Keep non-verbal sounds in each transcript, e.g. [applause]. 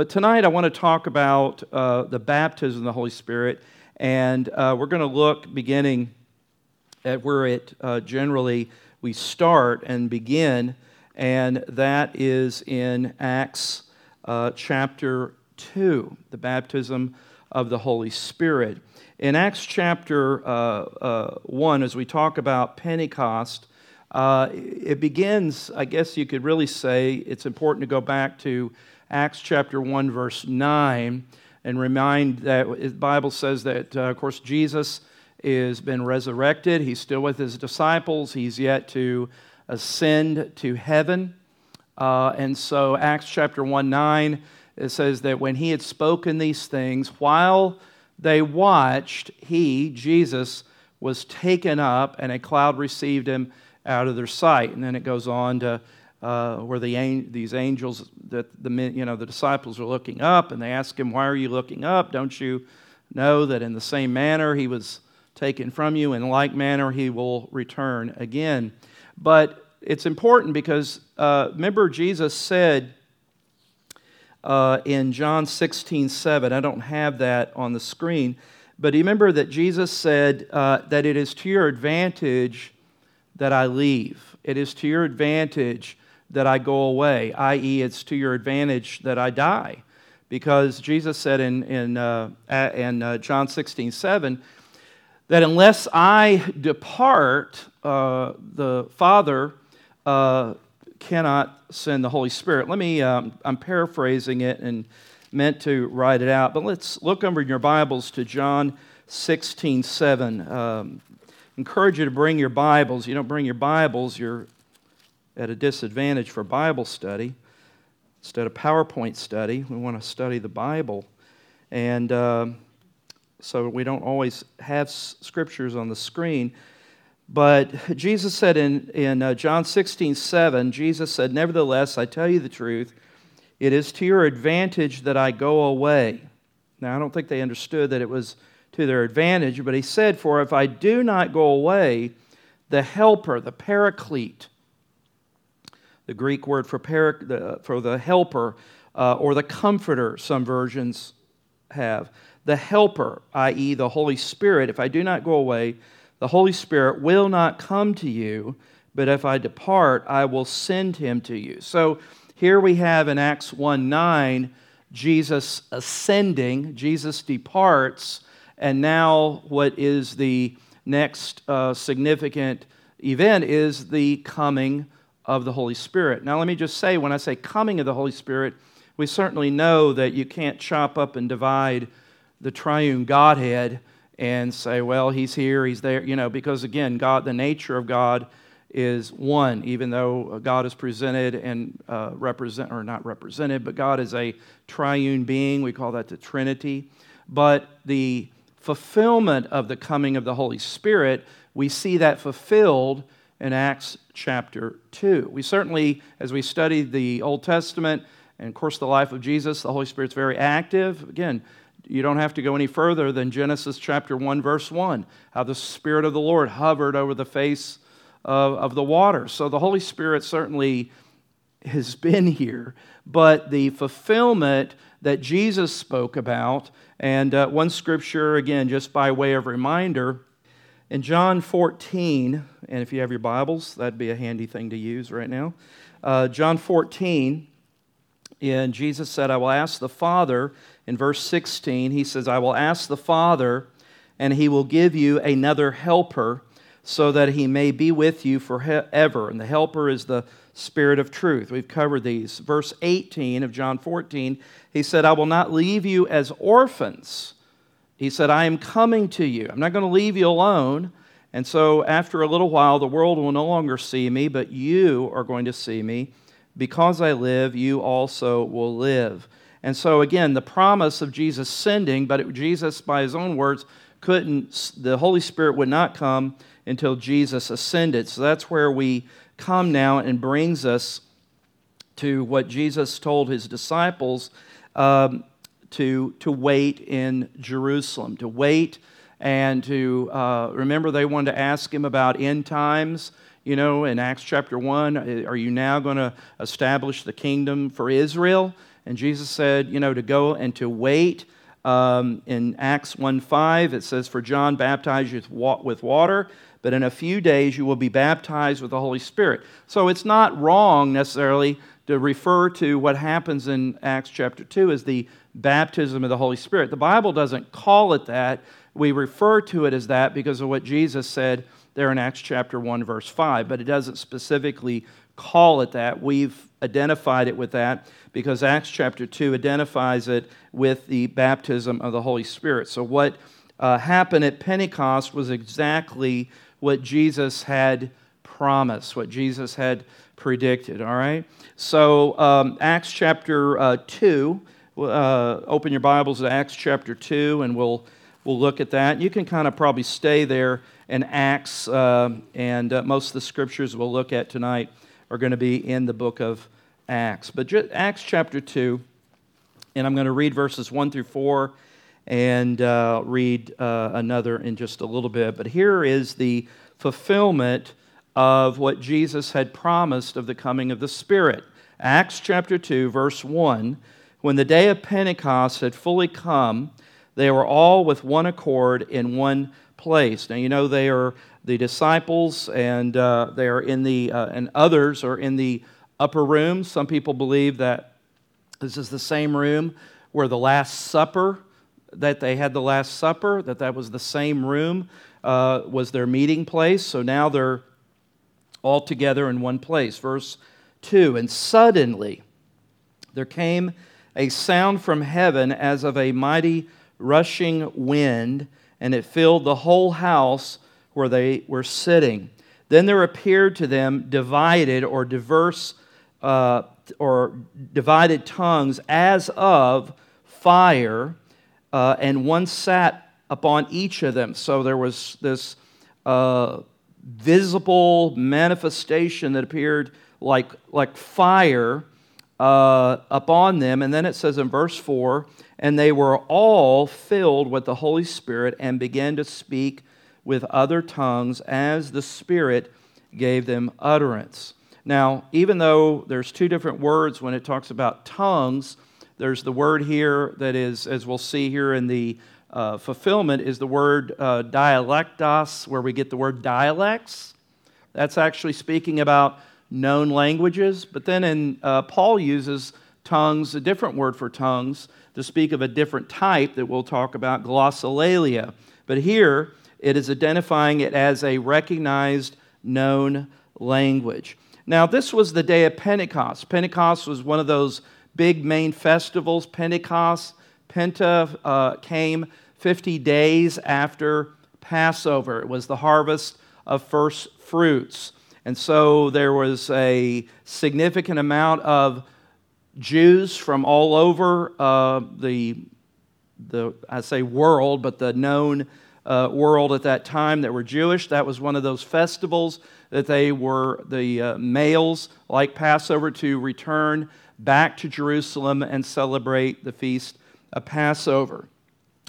But tonight I want to talk about uh, the baptism of the Holy Spirit, and uh, we're going to look beginning at where it uh, generally we start and begin, and that is in Acts uh, chapter 2, the baptism of the Holy Spirit. In Acts chapter uh, uh, 1, as we talk about Pentecost, it begins, I guess you could really say, it's important to go back to Acts chapter 1, verse 9, and remind that the Bible says that, uh, of course, Jesus has been resurrected. He's still with his disciples. He's yet to ascend to heaven. Uh, and so, Acts chapter 1 9, it says that when he had spoken these things, while they watched, he, Jesus, was taken up, and a cloud received him out of their sight. And then it goes on to uh, where the, these angels, that the, you know, the disciples are looking up, and they ask him, Why are you looking up? Don't you know that in the same manner he was taken from you, in like manner he will return again? But it's important because uh, remember, Jesus said uh, in John 16 7, I don't have that on the screen, but remember that Jesus said uh, that it is to your advantage that I leave. It is to your advantage that I go away, i.e., it's to your advantage that I die. Because Jesus said in, in, uh, in uh, John 16, 7, that unless I depart, uh, the Father uh, cannot send the Holy Spirit. Let me, um, I'm paraphrasing it and meant to write it out, but let's look over in your Bibles to John 16, 7. Um, encourage you to bring your Bibles. You don't bring your Bibles, you're at a disadvantage for Bible study. Instead of PowerPoint study, we want to study the Bible. And uh, so we don't always have scriptures on the screen. But Jesus said in, in uh, John 16, 7, Jesus said, Nevertheless, I tell you the truth, it is to your advantage that I go away. Now, I don't think they understood that it was to their advantage, but he said, For if I do not go away, the helper, the paraclete, the Greek word for, para, the, for the helper, uh, or the comforter, some versions have, the helper, i.e., the Holy Spirit, if I do not go away, the Holy Spirit will not come to you, but if I depart, I will send him to you. So here we have in Acts 1 9, Jesus ascending, Jesus departs, and now, what is the next uh, significant event is the coming of the Holy Spirit. Now, let me just say when I say coming of the Holy Spirit, we certainly know that you can't chop up and divide the triune Godhead and say, well, he's here, he's there, you know, because again, God, the nature of God is one, even though God is presented and uh, represent, or not represented, but God is a triune being. We call that the Trinity. But the fulfillment of the coming of the Holy Spirit, we see that fulfilled in Acts chapter 2. We certainly, as we study the Old Testament and, of course, the life of Jesus, the Holy Spirit's very active. Again, you don't have to go any further than Genesis chapter 1, verse 1, how the Spirit of the Lord hovered over the face of, of the water. So the Holy Spirit certainly has been here, but the fulfillment that Jesus spoke about and uh, one scripture, again, just by way of reminder, in John 14, and if you have your Bibles, that'd be a handy thing to use right now. Uh, John 14, and Jesus said, I will ask the Father, in verse 16, he says, I will ask the Father, and he will give you another helper so that he may be with you forever. And the helper is the Spirit of truth. We've covered these. Verse 18 of John 14, he said, I will not leave you as orphans. He said, I am coming to you. I'm not going to leave you alone. And so, after a little while, the world will no longer see me, but you are going to see me. Because I live, you also will live. And so, again, the promise of Jesus sending, but it, Jesus, by his own words, couldn't, the Holy Spirit would not come until Jesus ascended. So that's where we come now and brings us to what Jesus told his disciples um, to, to wait in Jerusalem, to wait and to uh, remember they wanted to ask him about end times. You know, in Acts chapter 1, are you now going to establish the kingdom for Israel? And Jesus said, you know, to go and to wait. Um, in Acts 1 5, it says, For John baptized you with water, but in a few days you will be baptized with the Holy Spirit. So it's not wrong necessarily to refer to what happens in Acts chapter 2 as the baptism of the Holy Spirit. The Bible doesn't call it that. We refer to it as that because of what Jesus said there in Acts chapter 1, verse 5, but it doesn't specifically call it that. We've identified it with that because Acts chapter 2 identifies it with the baptism of the Holy Spirit. So, what uh, happened at Pentecost was exactly what Jesus had promised, what Jesus had predicted. All right? So, um, Acts chapter uh, 2, uh, open your Bibles to Acts chapter 2, and we'll, we'll look at that. You can kind of probably stay there in Acts, uh, and uh, most of the scriptures we'll look at tonight are going to be in the book of Acts. But Acts chapter 2, and I'm going to read verses 1 through 4 and uh, read uh, another in just a little bit. But here is the fulfillment of what Jesus had promised of the coming of the Spirit. Acts chapter 2, verse 1 When the day of Pentecost had fully come, they were all with one accord in one place. Now, you know, they are the disciples, and uh, they are in the, uh, and others are in the upper room. Some people believe that this is the same room where the Last Supper, that they had the Last Supper, that that was the same room, uh, was their meeting place. So now they're all together in one place. Verse 2 And suddenly there came a sound from heaven as of a mighty rushing wind, and it filled the whole house where they were sitting. Then there appeared to them divided or diverse uh, or divided tongues as of fire, uh, and one sat upon each of them. So there was this uh, visible manifestation that appeared like, like fire uh, upon them. And then it says in verse 4 and they were all filled with the Holy Spirit and began to speak with other tongues as the Spirit gave them utterance. Now, even though there's two different words when it talks about tongues, there's the word here that is, as we'll see here in the uh, fulfillment, is the word uh, dialectos, where we get the word dialects. That's actually speaking about known languages. But then in uh, Paul uses tongues, a different word for tongues, to speak of a different type that we'll talk about, glossolalia. But here, it is identifying it as a recognized, known language. Now, this was the day of Pentecost. Pentecost was one of those big main festivals. Pentecost, Penta uh, came 50 days after Passover. It was the harvest of first fruits. And so there was a significant amount of Jews from all over uh, the, the, I say world, but the known uh, world at that time that were Jewish. That was one of those festivals that they were the uh, males, like Passover, to return back to Jerusalem and celebrate the feast of Passover.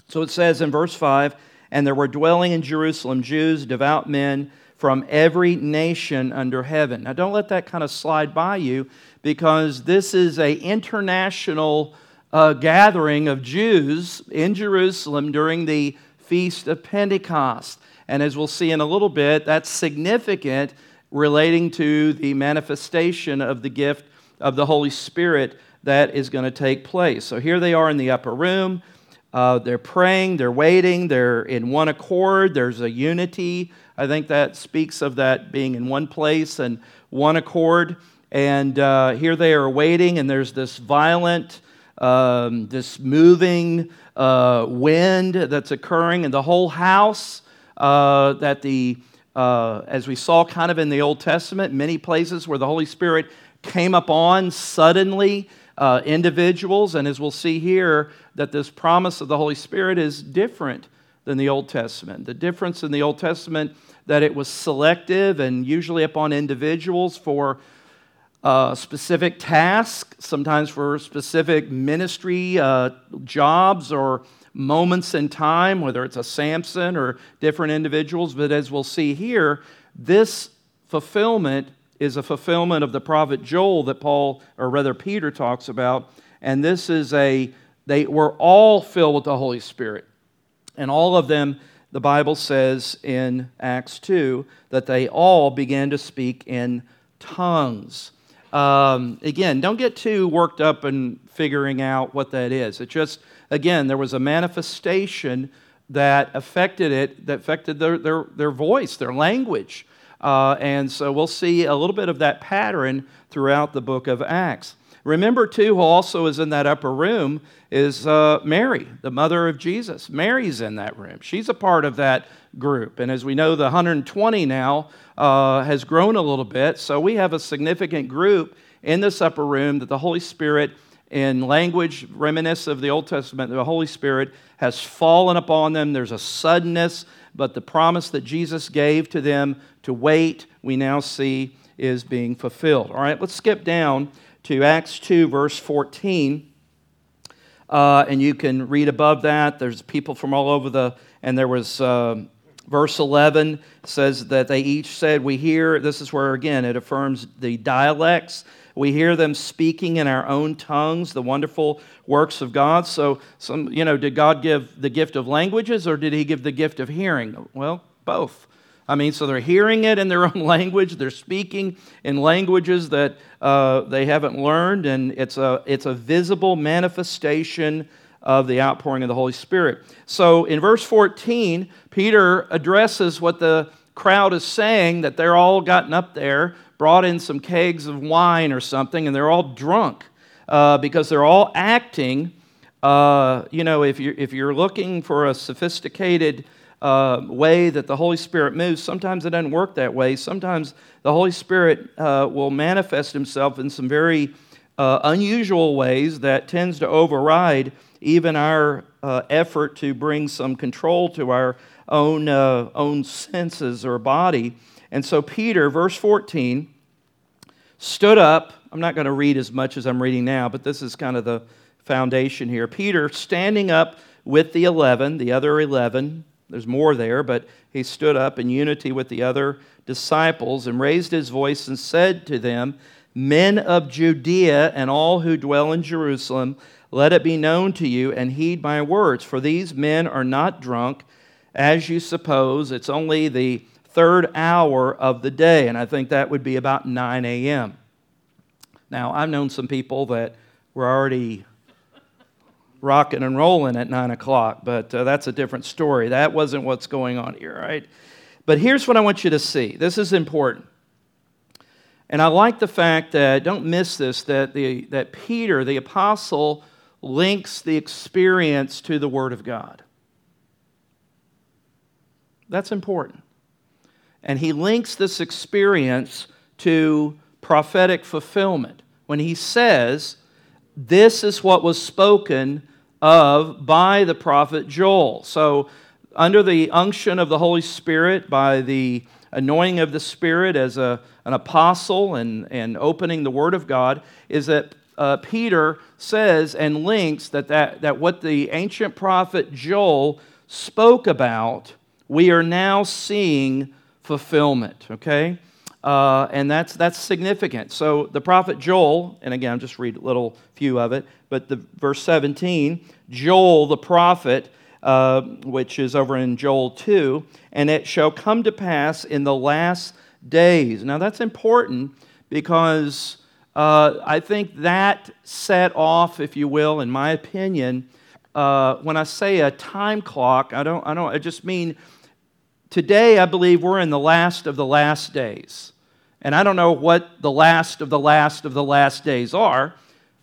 So it says in verse 5 And there were dwelling in Jerusalem Jews, devout men from every nation under heaven. Now, don't let that kind of slide by you because this is a international uh, gathering of Jews in Jerusalem during the Feast of Pentecost. And as we'll see in a little bit, that's significant relating to the manifestation of the gift of the Holy Spirit that is going to take place. So here they are in the upper room. Uh, they're praying, they're waiting, they're in one accord, there's a unity. I think that speaks of that being in one place and one accord. And uh, here they are waiting, and there's this violent, um, this moving uh, wind that's occurring in the whole house. Uh, that the, uh, as we saw kind of in the Old Testament, many places where the Holy Spirit came upon suddenly uh, individuals. And as we'll see here, that this promise of the Holy Spirit is different than the Old Testament. The difference in the Old Testament that it was selective and usually upon individuals for uh, specific tasks, sometimes for specific ministry uh, jobs or moments in time, whether it's a Samson or different individuals. But as we'll see here, this fulfillment is a fulfillment of the prophet Joel that Paul, or rather Peter, talks about And this is a, they were all filled with the Holy Spirit. And all of them, the Bible says in Acts 2, that they all began to speak in tongues. Um, again, don't get too worked up in figuring out what that is. It just, again, there was a manifestation that affected it, that affected their, their, their voice, their language. Uh, and so we'll see a little bit of that pattern throughout the book of Acts. Remember, too, who also is in that upper room is uh, Mary, the mother of Jesus. Mary's in that room. She's a part of that group. And as we know, the 120 now uh, has grown a little bit. So we have a significant group in this upper room that the Holy Spirit, in language reminiscent of the Old Testament, the Holy Spirit has fallen upon them. There's a suddenness, but the promise that Jesus gave to them to wait, we now see is being fulfilled. All right, let's skip down to Acts 2, verse 14. Uh, and you can read above that. There's people from all over the, and there was uh, verse 11 says that they each said, We hear, this is where again it affirms the dialects. We hear them speaking in our own tongues, the wonderful works of God. So, some, you know, did God give the gift of languages or did He give the gift of hearing? Well, both. I mean, so they're hearing it in their [laughs] own language, they're speaking in languages that uh, they haven't learned, and it's a, it's a visible manifestation of the outpouring of the Holy Spirit. So in verse 14, Peter addresses what the crowd is saying that they're all gotten up there, brought in some kegs of wine or something, and they're all drunk uh, because they're all acting. Uh, you know, if you're, if you're looking for a sophisticated uh, way that the Holy Spirit moves, sometimes it doesn't work that way. Sometimes the Holy Spirit uh, will manifest himself in some very uh, unusual ways that tends to override even our uh, effort to bring some control to our own, uh, own senses or body. And so, Peter, verse 14, stood up. I'm not going to read as much as I'm reading now, but this is kind of the foundation here. Peter, standing up with the 11, the other 11, there's more there, but he stood up in unity with the other disciples and raised his voice and said to them, Men of Judea and all who dwell in Jerusalem, let it be known to you and heed my words, for these men are not drunk, as you suppose. It's only the third hour of the day, and I think that would be about 9 a.m. Now, I've known some people that were already rocking and rolling at 9 o'clock, but uh, that's a different story. That wasn't what's going on here, right? But here's what I want you to see. This is important. And I like the fact that, don't miss this, that, the, that Peter, the apostle, links the experience to the Word of God. That's important. And he links this experience to prophetic fulfillment. When he says, This is what was spoken of by the prophet Joel. So, under the unction of the Holy Spirit, by the anointing of the Spirit as a, an apostle and, and opening the Word of God, is that uh, Peter says and links that, that, that what the ancient prophet Joel spoke about, we are now seeing fulfillment, okay? Uh, and that's, that's significant. So the prophet Joel, and again, I'll just read a little few of it, but the verse 17, Joel the prophet, uh, which is over in Joel 2, and it shall come to pass in the last days. Now that's important because uh, I think that set off, if you will, in my opinion, uh, when I say a time clock, I don't, I don't, I just mean today I believe we're in the last of the last days. And I don't know what the last of the last of the last days are.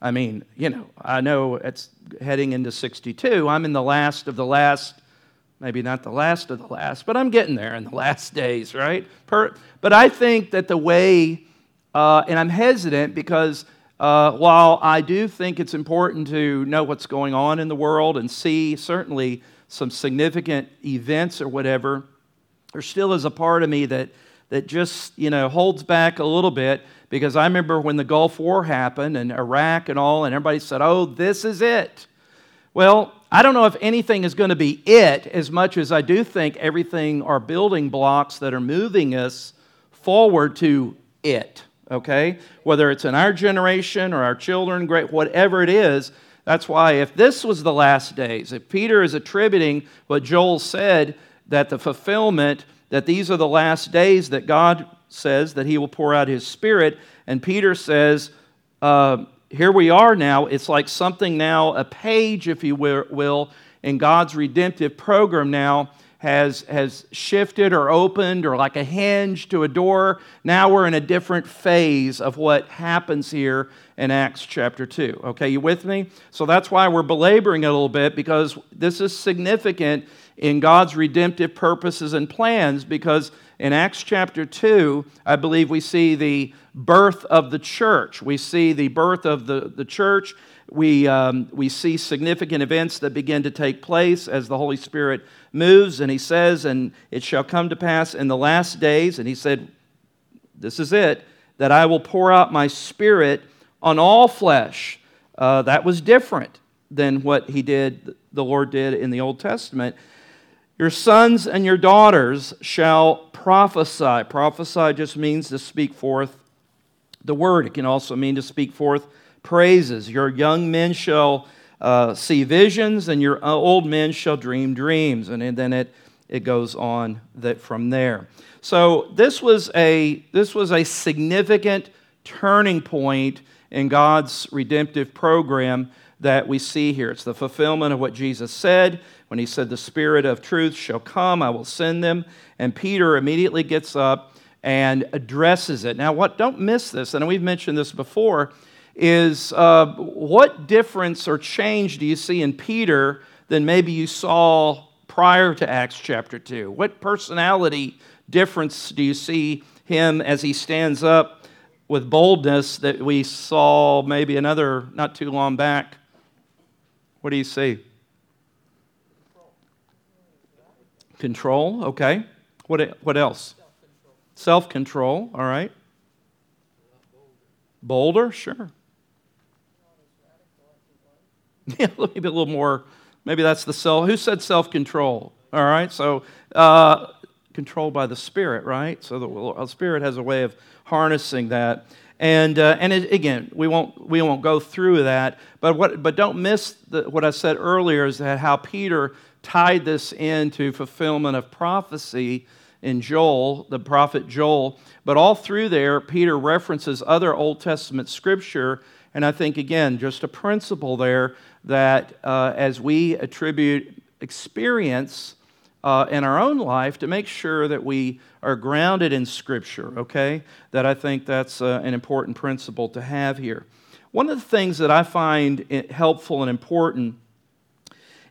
I mean, you know, I know it's heading into 62. I'm in the last of the last, maybe not the last of the last, but I'm getting there in the [laughs] last days, right? Per, but I think that the way, uh, and I'm hesitant because uh, while I do think it's important to know what's going on in the world and see certainly some significant events or whatever, there still is a part of me that that just, you know, holds back a little bit because I remember when the Gulf War happened and Iraq and all, and everybody said, oh, this is it. Well, I don't know if anything is going to be it as much as I do think everything are building blocks that are moving us forward to it, okay? Whether it's in our generation or our children, great, whatever it is. That's why if this was the last days, if Peter is attributing what Joel said, that the fulfillment, that these are the last days that God says that he will pour out his spirit, and Peter says, uh, here we are now. It's like something now, a page, if you will, in God's redemptive program now has, has shifted or opened or like a hinge to a door. Now we're in a different phase of what happens here in Acts chapter 2. Okay, you with me? So that's why we're belaboring it a little bit because this is significant in God's redemptive purposes and plans because in Acts chapter 2, I believe we see the birth of the church. We see the birth of the, the church. We, um, we see significant events that begin to take place as the Holy Spirit moves. And he says, And it shall come to pass in the last days, and he said, This is it, that I will pour out my spirit on all flesh. Uh, that was different than what he did, the Lord did in the Old Testament. Your sons and your daughters shall prophesy. Prophesy just means to speak forth the word. It can also mean to speak forth praises. Your young men shall uh, see visions, and your old men shall dream dreams. And, and then it, it goes on that from there. So this was a this was a significant turning point in God's redemptive program that we see here. It's the fulfillment of what Jesus said when he said, The Spirit of truth shall come, I will send them. And Peter immediately gets up and addresses it. Now, what, don't miss this, and we've mentioned this before, is uh, what difference or change do you see in Peter than maybe you saw prior to Acts chapter 2? What personality difference do you see him as he stands up with boldness that we saw maybe another not too long back? What do you see? Control, okay. What, what else? Self control, all right. Bolder, sure. [laughs] Maybe a little more. Maybe that's the self. Who said self control? All right, so uh, controlled by the Spirit, right? So the, the Spirit has a way of harnessing that. And, uh, and it, again, we won't, we won't go through that, but, what, but don't miss the, what I said earlier is that how Peter tied this into fulfillment of prophecy in Joel, the prophet Joel. But all through there, Peter references other Old Testament scripture. And I think, again, just a principle there that uh, as we attribute experience uh, in our own life to make sure that we are grounded in Scripture, okay? That I think that's uh, an important principle to have here. One of the things that I find helpful and important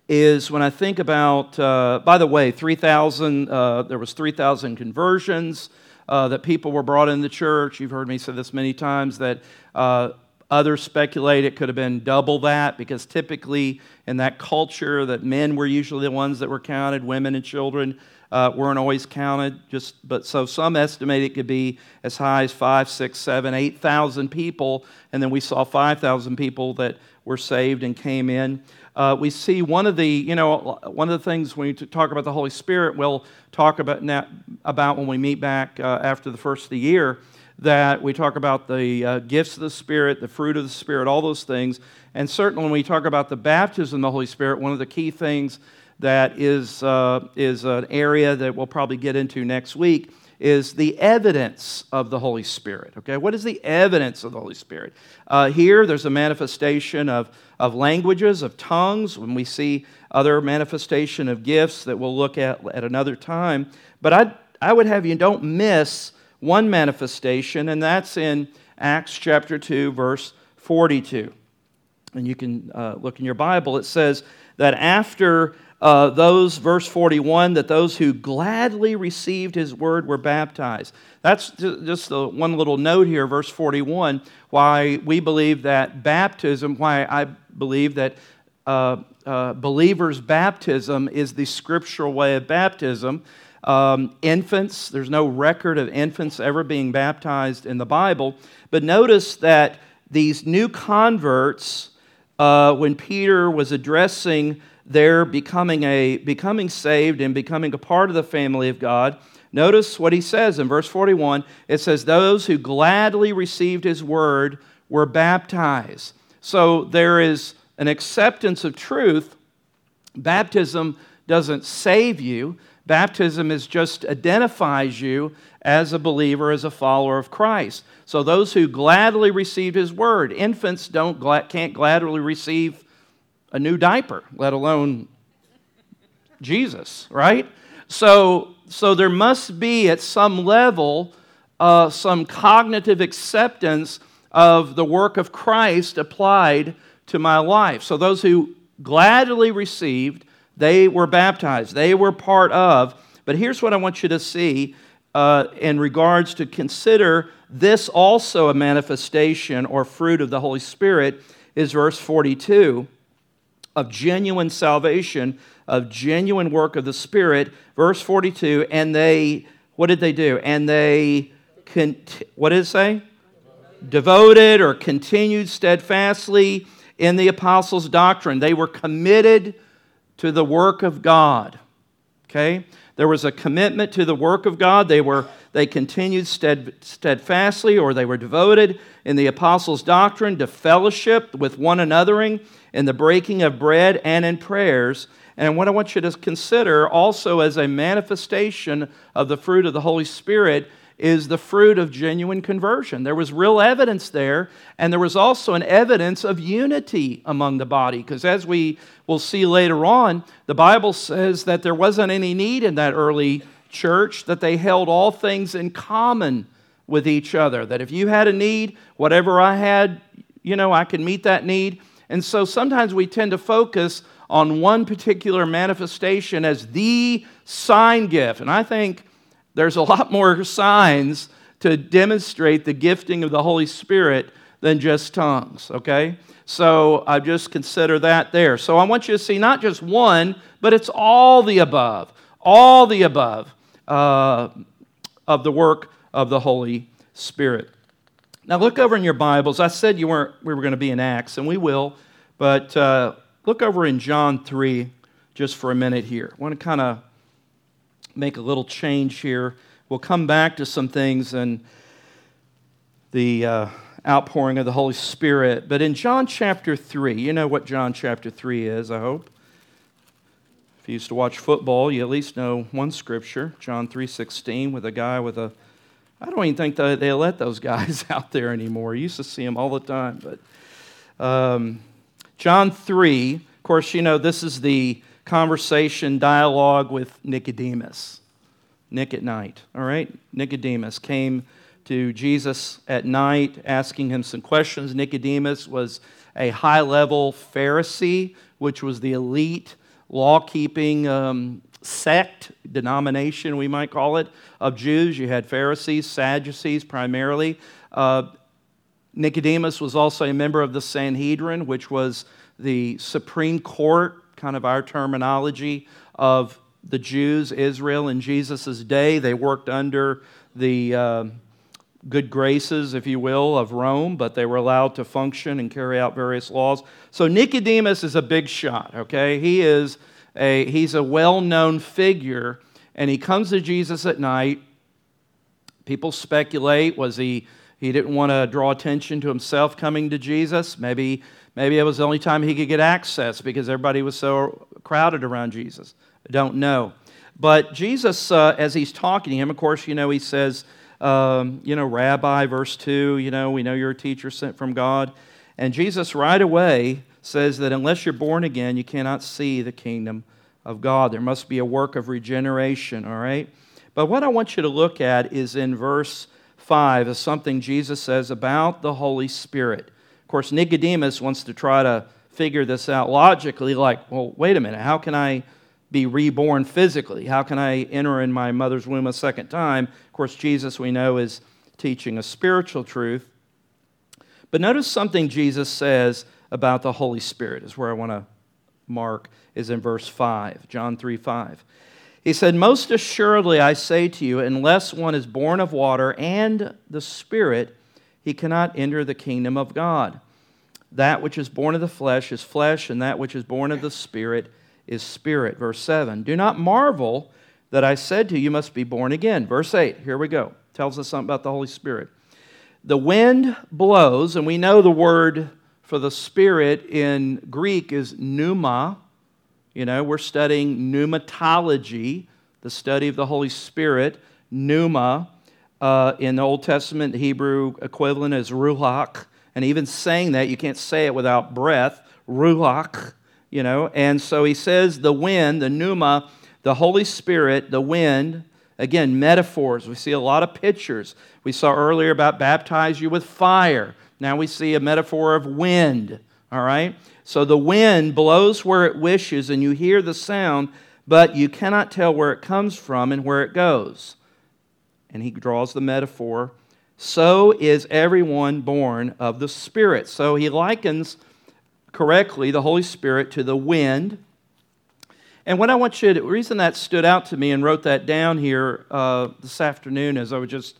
is when I think about, uh, by the way, 3,000, uh, there was 3,000 conversions uh, that people were brought in the church. You've heard me say this many times that uh, Others speculate it could have been double that because typically in that culture that men were usually the ones that were counted, women and children uh, weren't always counted. Just but so some estimate it could be as high as five, six, seven, eight thousand people, and then we saw five thousand people that were saved and came in. Uh, we see one of the you know one of the things when we talk about the Holy Spirit, we'll talk about now, about when we meet back uh, after the first of the year that we talk about the uh, gifts of the Spirit, the fruit of the Spirit, all those things. And certainly when we talk about the baptism of the Holy Spirit, one of the key things that is, uh, is an area that we'll probably get into next week is the evidence of the Holy Spirit. Okay, what is the evidence of the Holy Spirit? Uh, here, there's a manifestation of, of languages, of tongues, when we see other manifestation of gifts that we'll look at at another time. But I, I would have you don't miss one manifestation, and that's in Acts chapter 2, verse 42. And you can uh, look in your Bible, it says that after uh, those, verse 41, that those who gladly received his word were baptized. That's just the one little note here, verse 41, why we believe that baptism, why I believe that uh, uh, believers' baptism is the scriptural way of baptism. Um, infants, there's no record of infants ever being baptized in the Bible. But notice that these new converts, uh, when Peter was addressing they're becoming, a, becoming saved and becoming a part of the family of God, notice what he says in verse 41. It says, Those who gladly received his word were baptized. So there is an acceptance of truth. Baptism doesn't save you, baptism is just identifies you as a believer, as a follower of Christ. So those who gladly received his word, infants don't can't gladly receive a new diaper, let alone Jesus, right? So, so there must be at some level uh, some cognitive acceptance of the work of Christ applied to my life. So those who gladly received, they were baptized, they were part of. But here's what I want you to see uh, in regards to consider this also a manifestation or fruit of the Holy Spirit is verse 42 of genuine salvation, of genuine work of the Spirit. Verse 42, and they, what did they do? And they, what did it say? Devoted or continued steadfastly in the apostles' doctrine. They were committed to the work of God. Okay? There was a commitment to the work of God. They, were, they continued stead, steadfastly or they were devoted in the apostles' doctrine to fellowship with one anothering in the breaking of bread and in prayers. And what I want you to consider also as a manifestation of the fruit of the Holy Spirit is the fruit of genuine conversion. There was real evidence there, and there was also an evidence of unity among the body. Because as we will see later on, the Bible says that there wasn't any need in that early church, that they held all things in common with each other. That if you had a need, whatever I had, you know, I could meet that need. And so sometimes we tend to focus on one particular manifestation as the sign gift. And I think there's a lot more signs to demonstrate the gifting of the Holy Spirit than just tongues, okay? So I just consider that there. So I want you to see not just one, but it's all the above, all the above uh, of the work of the Holy Spirit. Now look over in your Bibles. I said you weren't, we were going to be in Acts, and we will, but uh, look over in John 3 just for a minute here. I want to kind of make a little change here. We'll come back to some things and the uh, outpouring of the Holy Spirit. But in John chapter 3, you know what John chapter 3 is, I hope. If you used to watch football, you at least know one scripture, John 3.16, with a guy with a I don't even think they let those [laughs] guys out there anymore. You used to see them all the time. But um, John 3, of course, you know, this is the conversation, dialogue with Nicodemus. Nick at night, all right? Nicodemus came to Jesus at night asking him some questions. Nicodemus was a high level Pharisee, which was the elite law keeping um, sect, denomination, we might call it, of Jews. You had Pharisees, Sadducees primarily. Uh, Nicodemus was also a member of the Sanhedrin, which was the Supreme Court kind of our terminology of the Jews, Israel in Jesus' day. They worked under the uh, good graces, if you will, of Rome, but they were allowed to function and carry out various laws. So Nicodemus is a big shot, okay? He is a, he's a well-known figure, and he comes to Jesus at night. People speculate, was he, he didn't want to draw attention to himself coming to Jesus? Maybe Maybe it was the only time he could get access because everybody was so crowded around Jesus. I don't know. But Jesus, uh, as he's talking to him, of course, you know, he says, um, you know, Rabbi, verse 2, you know, we know you're a teacher sent from God. And Jesus right away says that unless you're born again, you cannot see the kingdom of God. There must be a work of regeneration, all right? But what I want you to look at is in verse 5 is something Jesus says about the Holy Spirit. Of course, Nicodemus wants to try to figure this out logically like, well, wait a minute, how can I be reborn physically? How can I enter in my mother's womb a second time? Of course, Jesus, we know, is teaching a spiritual truth. But notice something Jesus says about the Holy Spirit, is where I want to mark, is in verse 5, John 3 5. He said, Most assuredly I say to you, unless one is born of water and the Spirit, he cannot enter the kingdom of God. That which is born of the flesh is flesh, and that which is born of the Spirit is spirit. Verse 7 Do not marvel that I said to you, you must be born again. Verse 8, here we go. Tells us something about the Holy Spirit. The wind blows, and we know the word for the Spirit in Greek is pneuma. You know, we're studying pneumatology, the study of the Holy Spirit. Pneuma. Uh, in the Old Testament, Hebrew equivalent is ruach. And even saying that, you can't say it without breath. Ruach, you know. And so he says the wind, the pneuma, the Holy Spirit, the wind, again, metaphors. We see a lot of pictures. We saw earlier about baptize you with fire. Now we see a metaphor of wind, all right? So the wind blows where it wishes, and you hear the sound, but you cannot tell where it comes from and where it goes. And he draws the metaphor. So is everyone born of the Spirit. So he likens correctly the Holy Spirit to the wind and what I want you to, the reason that stood out to me and wrote that down here uh, this afternoon as I was just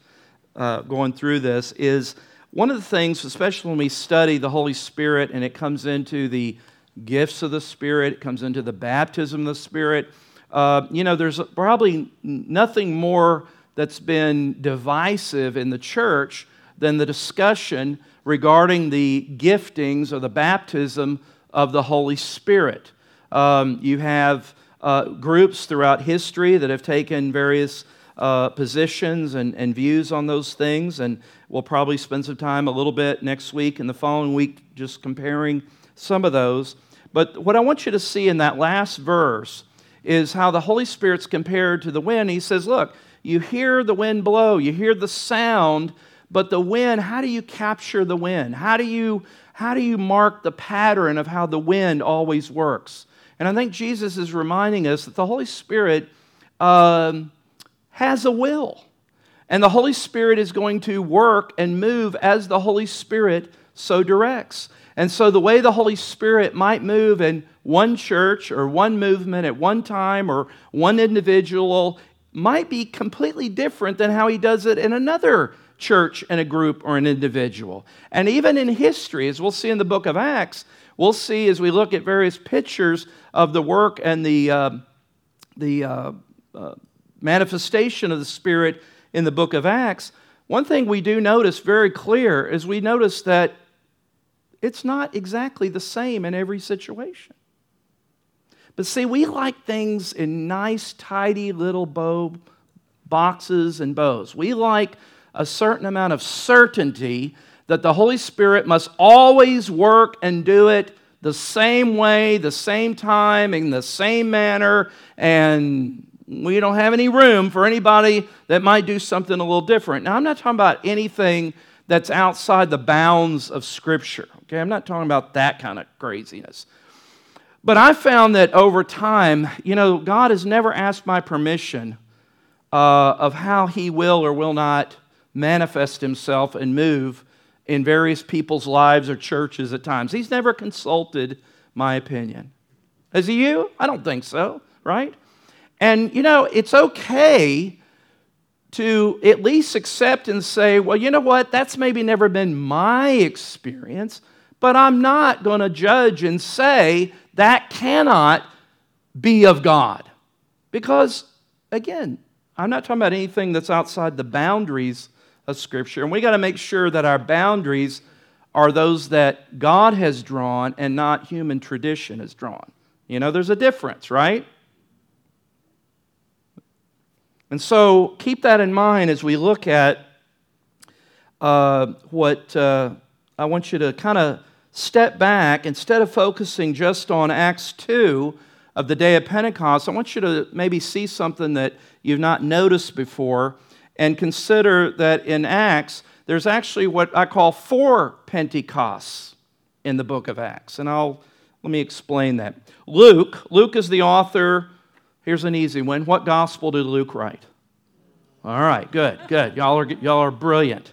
uh, going through this is one of the things, especially when we study the Holy Spirit and it comes into the gifts of the Spirit, it comes into the baptism of the Spirit. Uh, you know, there's probably nothing more that's been divisive in the church than the discussion regarding the giftings or the baptism of the Holy Spirit. Um, you have uh, groups throughout history that have taken various uh, positions and, and views on those things, and we'll probably spend some time a little bit next week and the following week just comparing some of those. But what I want you to see in that last verse is how the Holy Spirit's compared to the wind. He says, Look, you hear the wind blow, you hear the sound, but the wind, how do you capture the wind? How do you, how do you mark the pattern of how the wind always works? And I think Jesus is reminding us that the Holy Spirit um, has a will. And the Holy Spirit is going to work and move as the Holy Spirit so directs. And so, the way the Holy Spirit might move in one church or one movement at one time or one individual might be completely different than how he does it in another church and a group or an individual. And even in history, as we'll see in the book of Acts, we'll see as we look at various pictures of the work and the, uh, the uh, uh, manifestation of the Spirit in the book of Acts, one thing we do notice very clear is we notice that it's not exactly the same in every situation. But see, we like things in nice, tidy little bow boxes and bows. We like a certain amount of certainty that the Holy Spirit must always work and do it the same way, the same time, in the same manner, and we don't have any room for anybody that might do something a little different. Now, I'm not talking about anything that's outside the bounds of Scripture, okay? I'm not talking about that kind of craziness. But I found that over time, you know, God has never asked my permission uh, of how He will or will not manifest Himself and move in various people's lives or churches at times. He's never consulted my opinion. Has he you? I don't think so, right? And you know, it's okay to at least accept and say, well, you know what? That's maybe never been my experience, but I'm not going to judge and say that cannot be of God. Because, again, I'm not talking about anything that's outside the boundaries of Scripture. And we got to make sure that our boundaries are those that God has drawn and not human tradition has drawn. You know, there's a difference, right? And so keep that in mind as we look at uh, what uh, I want you to kind of step back. Instead of focusing just on Acts 2 of the day of Pentecost, I want you to maybe see something that you've not noticed before and consider that in Acts, there's actually what I call four Pentecosts in the book of Acts. And I'll let me explain that. Luke, Luke is the author. Here's an easy one. What gospel did Luke write? All right, good, good. Y'all are, y'all are brilliant.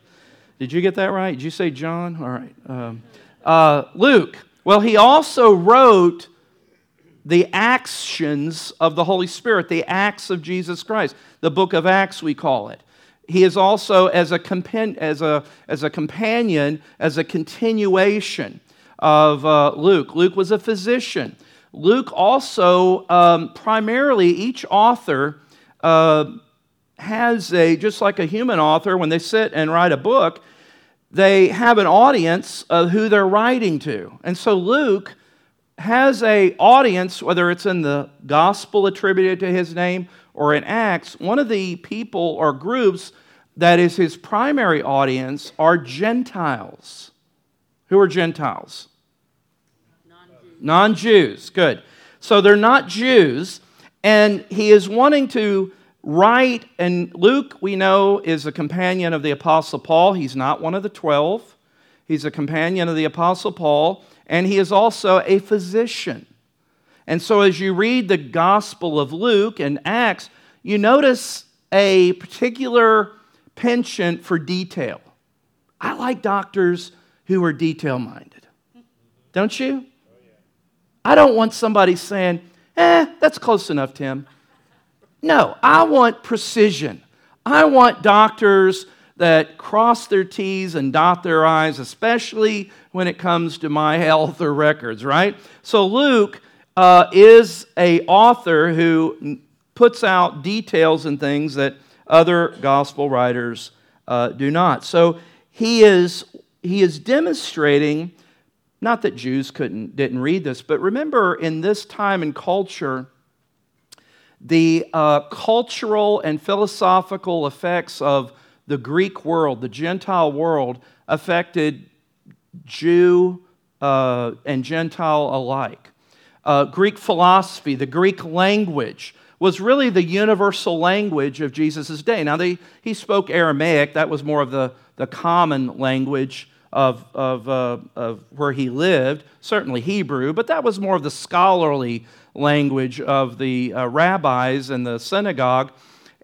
Did you get that right? Did you say John? All right. Um, uh, Luke, well, he also wrote the actions of the Holy Spirit, the acts of Jesus Christ. The book of Acts, we call it. He is also as a, compan- as a, as a companion, as a continuation of uh, Luke. Luke was a physician. Luke also, um, primarily, each author uh, has a, just like a human author, when they sit and write a book, they have an audience of who they're writing to. And so Luke has a audience, whether it's in the gospel attributed to his name or in Acts, one of the people or groups that is his primary audience are Gentiles. Who are Gentiles? Non Jews. Good. So they're not Jews, and he is wanting to write, and Luke, we know, is a companion of the Apostle Paul. He's not one of the twelve, he's a companion of the Apostle Paul, and he is also a physician. And so as you read the Gospel of Luke and Acts, you notice a particular penchant for detail. I like doctors who are detail minded. Don't you? I don't want somebody saying, eh, that's close enough, Tim. No, I want precision. I want doctors that cross their T's and dot their I's, especially when it comes to my [laughs] health or records, right? So Luke uh, is a author who puts out details and things that other gospel writers uh, do not. So he is, he is demonstrating not that Jews couldn't, didn't read this, but remember in this time and culture, the uh, cultural and philosophical effects of the Greek world, the Gentile world, affected Jew uh, and Gentile alike. Uh, Greek philosophy, the Greek language, was really the universal language of Jesus' day. Now, they, he spoke Aramaic, that was more of the, the common language of, of, uh, of where he lived, certainly Hebrew, but that was more of the scholarly language of the uh, rabbis and the synagogue.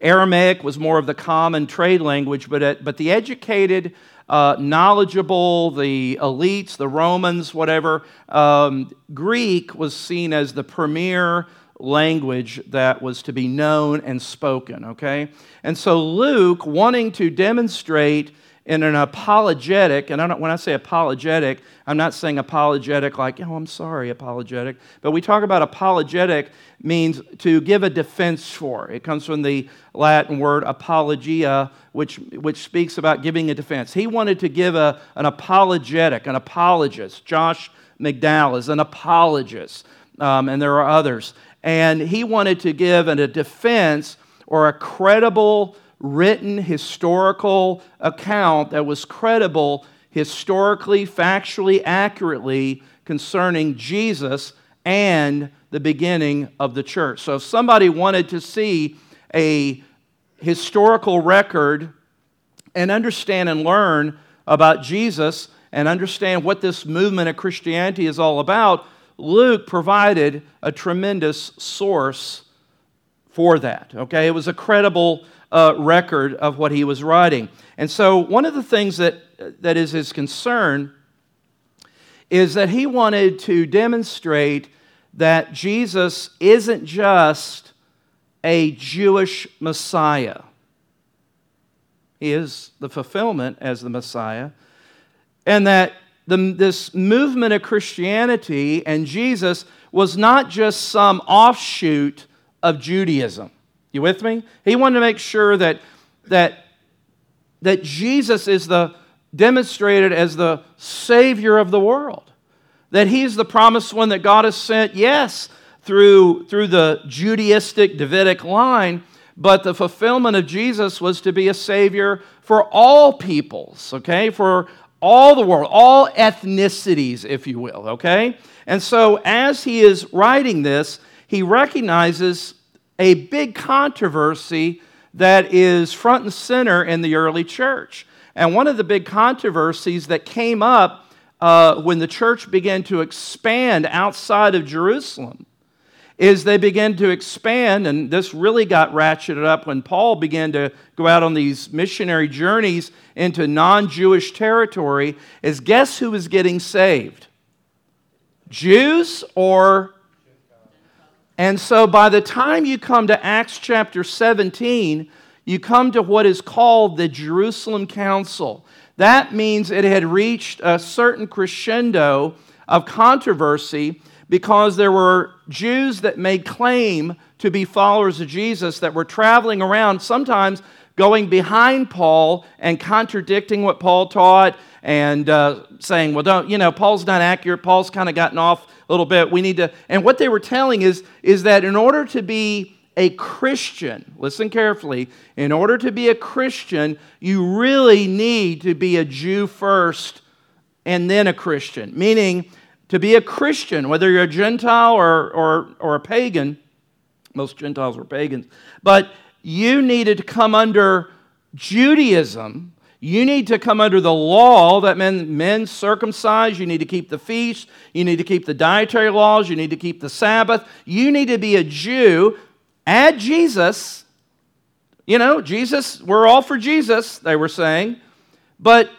Aramaic was more of the common trade language, but, but the educated, uh, knowledgeable, the elites, the Romans, whatever, um, Greek was seen as the premier language that was to be known and spoken, okay? And so Luke, wanting to demonstrate in an apologetic, and I when I say apologetic, I'm not saying apologetic like, oh, I'm sorry, apologetic, but we talk about apologetic means to give a defense for. It comes from the Latin word apologia, which, which speaks about giving a defense. He wanted to give a, an apologetic, an apologist. Josh McDowell is an apologist, um, and there are others. And he wanted to give a defense or a credible written historical account that was credible historically, factually, accurately concerning Jesus and the beginning of the church. So if somebody wanted to see a historical record and understand and learn about Jesus and understand what this movement of Christianity is all about, Luke provided a tremendous source for that. Okay, it was a credible uh, record of what he was writing. And so, one of the things that, that is his concern is that he wanted to demonstrate that Jesus isn't just a Jewish Messiah. He is the fulfillment as the Messiah. And that the, this movement of Christianity and Jesus was not just some offshoot of Judaism. You with me? He wanted to make sure that, that, that Jesus is the demonstrated as the Savior of the world. That he's the promised one that God has sent, yes, through, through the Judaistic Davidic line, but the fulfillment of Jesus was to be a Savior for all peoples, okay? For all the world, all ethnicities, if you will, okay? And so as he is writing this, he recognizes a big controversy that is front and center in the early church. And one of the big controversies that came up uh, when the church began to expand outside of Jerusalem is they began to expand, and this really got ratcheted up when Paul began to go out on these missionary journeys into non Jewish territory. Is guess who was getting saved? Jews or and so by the time you come to Acts chapter 17, you come to what is called the Jerusalem Council. That means it had reached a certain crescendo of controversy because there were Jews that made claim to be followers of Jesus that were traveling around, sometimes going behind Paul and contradicting what Paul taught and uh, saying, well, don't, you know, Paul's not accurate. Paul's kind of gotten off little bit. We need to, and what they were telling is, is that in order to be a Christian, listen carefully, in order to be a Christian, you really need to be a Jew first and then a Christian. Meaning, to be a Christian, whether you're a Gentile or, or, or a pagan, most Gentiles were pagans, but you needed to come under Judaism. You need to come under the law that men, men circumcise. You need to keep the feast. You need to keep the dietary laws. You need to keep the Sabbath. You need to be a Jew. Add Jesus. You know, Jesus, we're all for Jesus, they were saying. But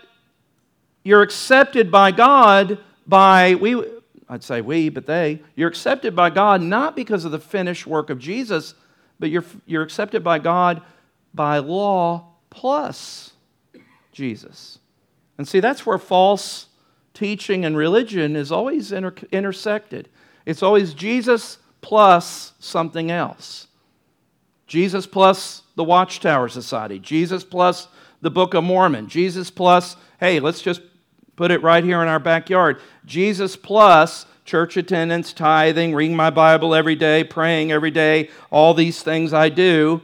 you're accepted by God by, we, I'd say we, but they, you're accepted by God not because of the finished work of Jesus, but you're, you're accepted by God by law plus Jesus. And see, that's where false teaching and religion is always inter- intersected. It's always Jesus plus something else. Jesus plus the Watchtower Society, Jesus plus the Book of Mormon, Jesus plus, hey, let's just Put it right here in our backyard. Jesus plus church attendance, tithing, reading my Bible every day, praying every day, all these things I do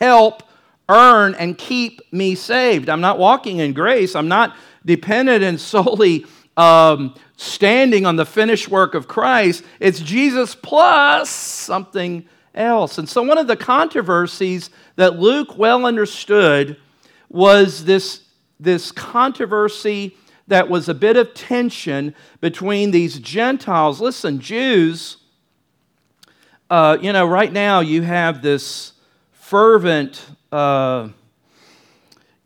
help earn and keep me saved. I'm not walking in grace. I'm not dependent and solely um, standing on the finished work of Christ. It's Jesus plus something else. And so, one of the controversies that Luke well understood was this, this controversy that was a bit of tension between these Gentiles. Listen, Jews, uh, you know, right now you have this fervent, uh,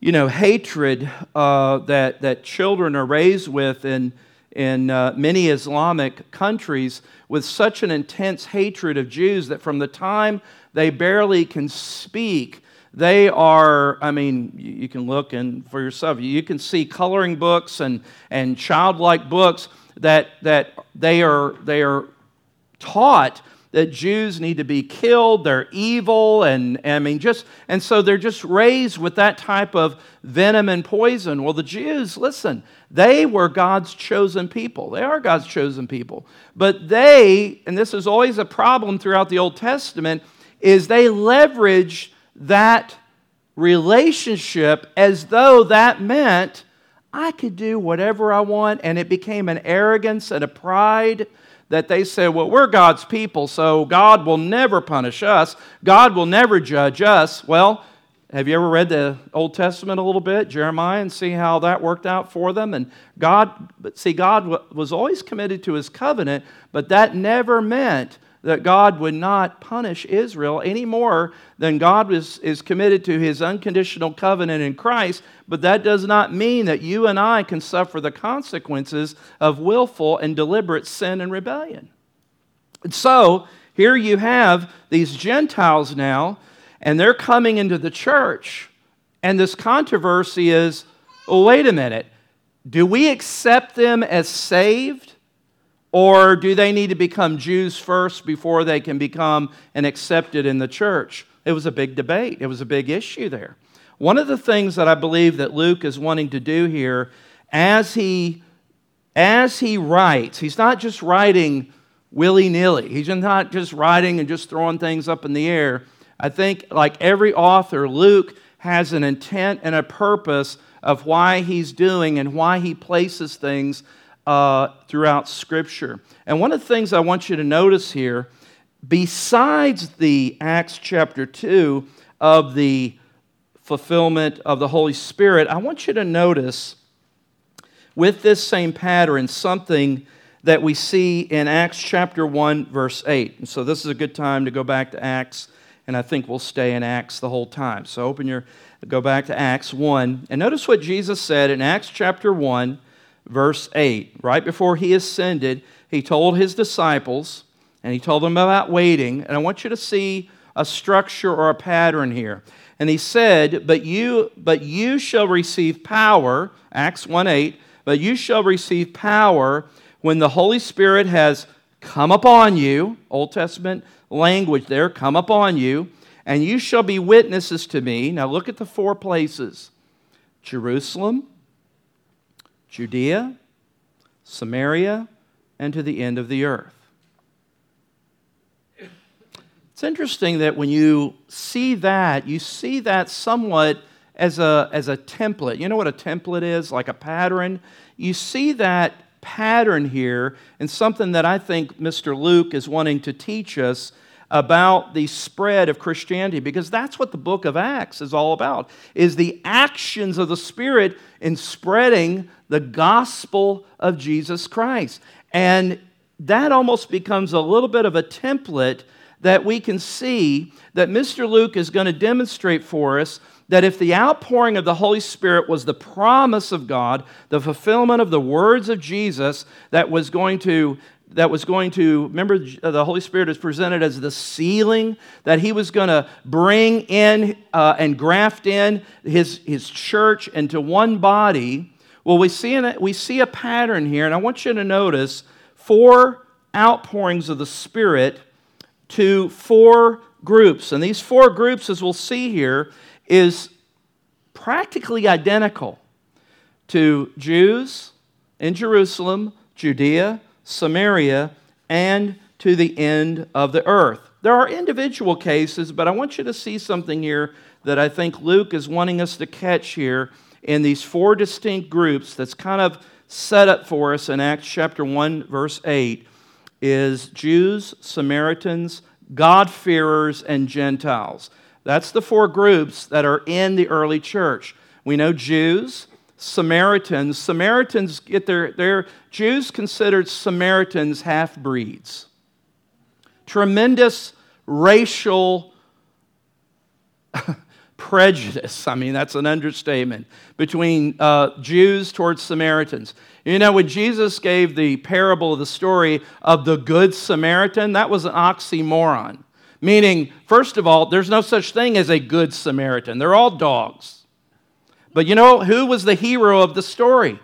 you know, hatred uh, that, that children are raised with in, in uh, many Islamic countries with such an intense hatred of Jews that from the time they barely can speak, they are, I mean, you can look and for yourself, you can see coloring books and, and childlike books that, that they, are, they are taught that Jews need to be killed, they're evil, and I mean, just, and so they're just raised with that type of venom and poison. Well, the Jews, listen, they were God's chosen people. They are God's chosen people. But they, and this is always a problem throughout the Old Testament, is they leverage that relationship as though that meant I could do whatever I want, and it became an arrogance and a pride that they said, Well, we're God's people, so God will never punish us, God will never judge us. Well, have you ever read the Old Testament a little bit, Jeremiah, and see how that worked out for them? And God, see, God was always committed to his covenant, but that never meant that God would not punish Israel any more than God is committed to his unconditional covenant in Christ, but that does not mean that you and I can suffer the consequences of willful and deliberate sin and rebellion. And so, here you have these Gentiles now, and they're coming into the church, and this controversy is well, wait a minute. Do we accept them as saved? Or do they need to become Jews first before they can become and accepted in the church? It was a big debate. It was a big issue there. One of the things that I believe that Luke is wanting to do here as he as he writes, he's not just writing willy-nilly. He's not just writing and just throwing things up in the air. I think like every author, Luke has an intent and a purpose of why he's doing and why he places things uh, throughout Scripture. And one of the things I want you to notice here, besides the Acts chapter 2 of the fulfillment of the Holy Spirit, I want you to notice with this same pattern something that we see in Acts chapter 1, verse 8. And so this is a good time to go back to Acts, and I think we'll stay in Acts the whole time. So open your, go back to Acts 1, and notice what Jesus said in Acts chapter 1 verse 8. Right before he ascended, he told his disciples, and he told them about waiting. And I want you to see a structure or a pattern here. And he said, But you, but you shall receive power, Acts 1 8, but you shall receive power when the Holy Spirit has come upon you, Old Testament language there, come upon you, and you shall be witnesses to me. Now look at the four places Jerusalem, Judea, Samaria, and to the end of the earth. It's interesting that when you see that, you see that somewhat as a, as a template. You know what a template is? Like a pattern. You see that pattern here and something that I think Mr. Luke is wanting to teach us about the spread of Christianity because that's what the book of Acts is all about is the actions of the spirit in spreading the gospel of Jesus Christ. And that almost becomes a little bit of a template that we can see that Mr. Luke is going to demonstrate for us that if the outpouring of the Holy Spirit was the promise of God, the fulfillment of the words of Jesus that was going to that was going to remember the holy spirit is presented as the sealing that he was going to bring in uh, and graft in his, his church into one body well we see, we see a pattern here and i want you to notice four outpourings of the spirit to four groups. And these four groups, as we'll see here, is practically identical to Jews in Jerusalem, Judea, Samaria, and to the end of the earth. There are individual cases, but I want you to see something here that I think Luke is wanting us to catch here in these four distinct groups that's kind of set up for us in Acts chapter 1, verse 8 is Jews, Samaritans, God-fearers, and Gentiles. That's the four groups that are in the early church. We know Jews, Samaritans. Samaritans get their, their Jews considered Samaritans half breeds. Tremendous racial [laughs] prejudice. I mean, that's an understatement between uh, Jews towards Samaritans. You know, when Jesus gave the parable of the story of the Good Samaritan, that was an oxymoron. Meaning, first of all, there's no such thing as a Good Samaritan, they're all dogs. But you know who was the hero of the story?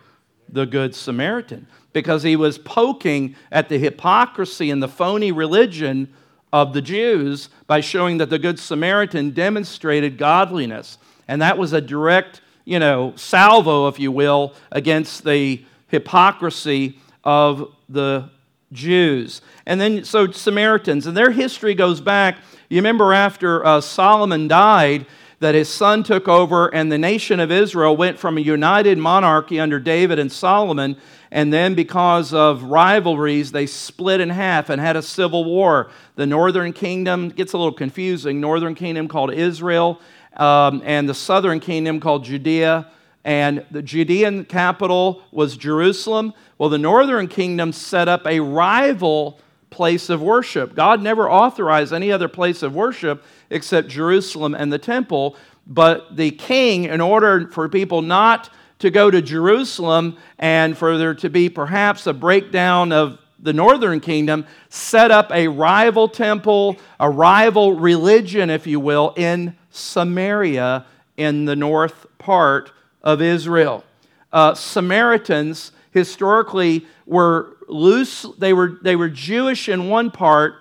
The Good Samaritan. Because he was poking at the hypocrisy and the phony religion of the Jews by showing that the Good Samaritan demonstrated godliness. And that was a direct, you know, salvo, if you will, against the hypocrisy of the Jews. And then, so Samaritans, and their history goes back. You remember after uh, Solomon died, that his son took over, and the nation of Israel went from a united monarchy under David and Solomon, and then because of rivalries, they split in half and had a civil war. The northern kingdom gets a little confusing. Northern kingdom called Israel, um, and the southern kingdom called Judea and the Judean capital was Jerusalem. Well, the northern kingdom set up a rival place of worship. God never authorized any other place of worship except Jerusalem and the temple. But the king, in order for people not to go to Jerusalem and for there to be perhaps a breakdown of the northern kingdom, set up a rival temple, a rival religion, if you will, in Samaria in the north part of Israel. Uh, Samaritans historically were loose, they were, they were Jewish in one part.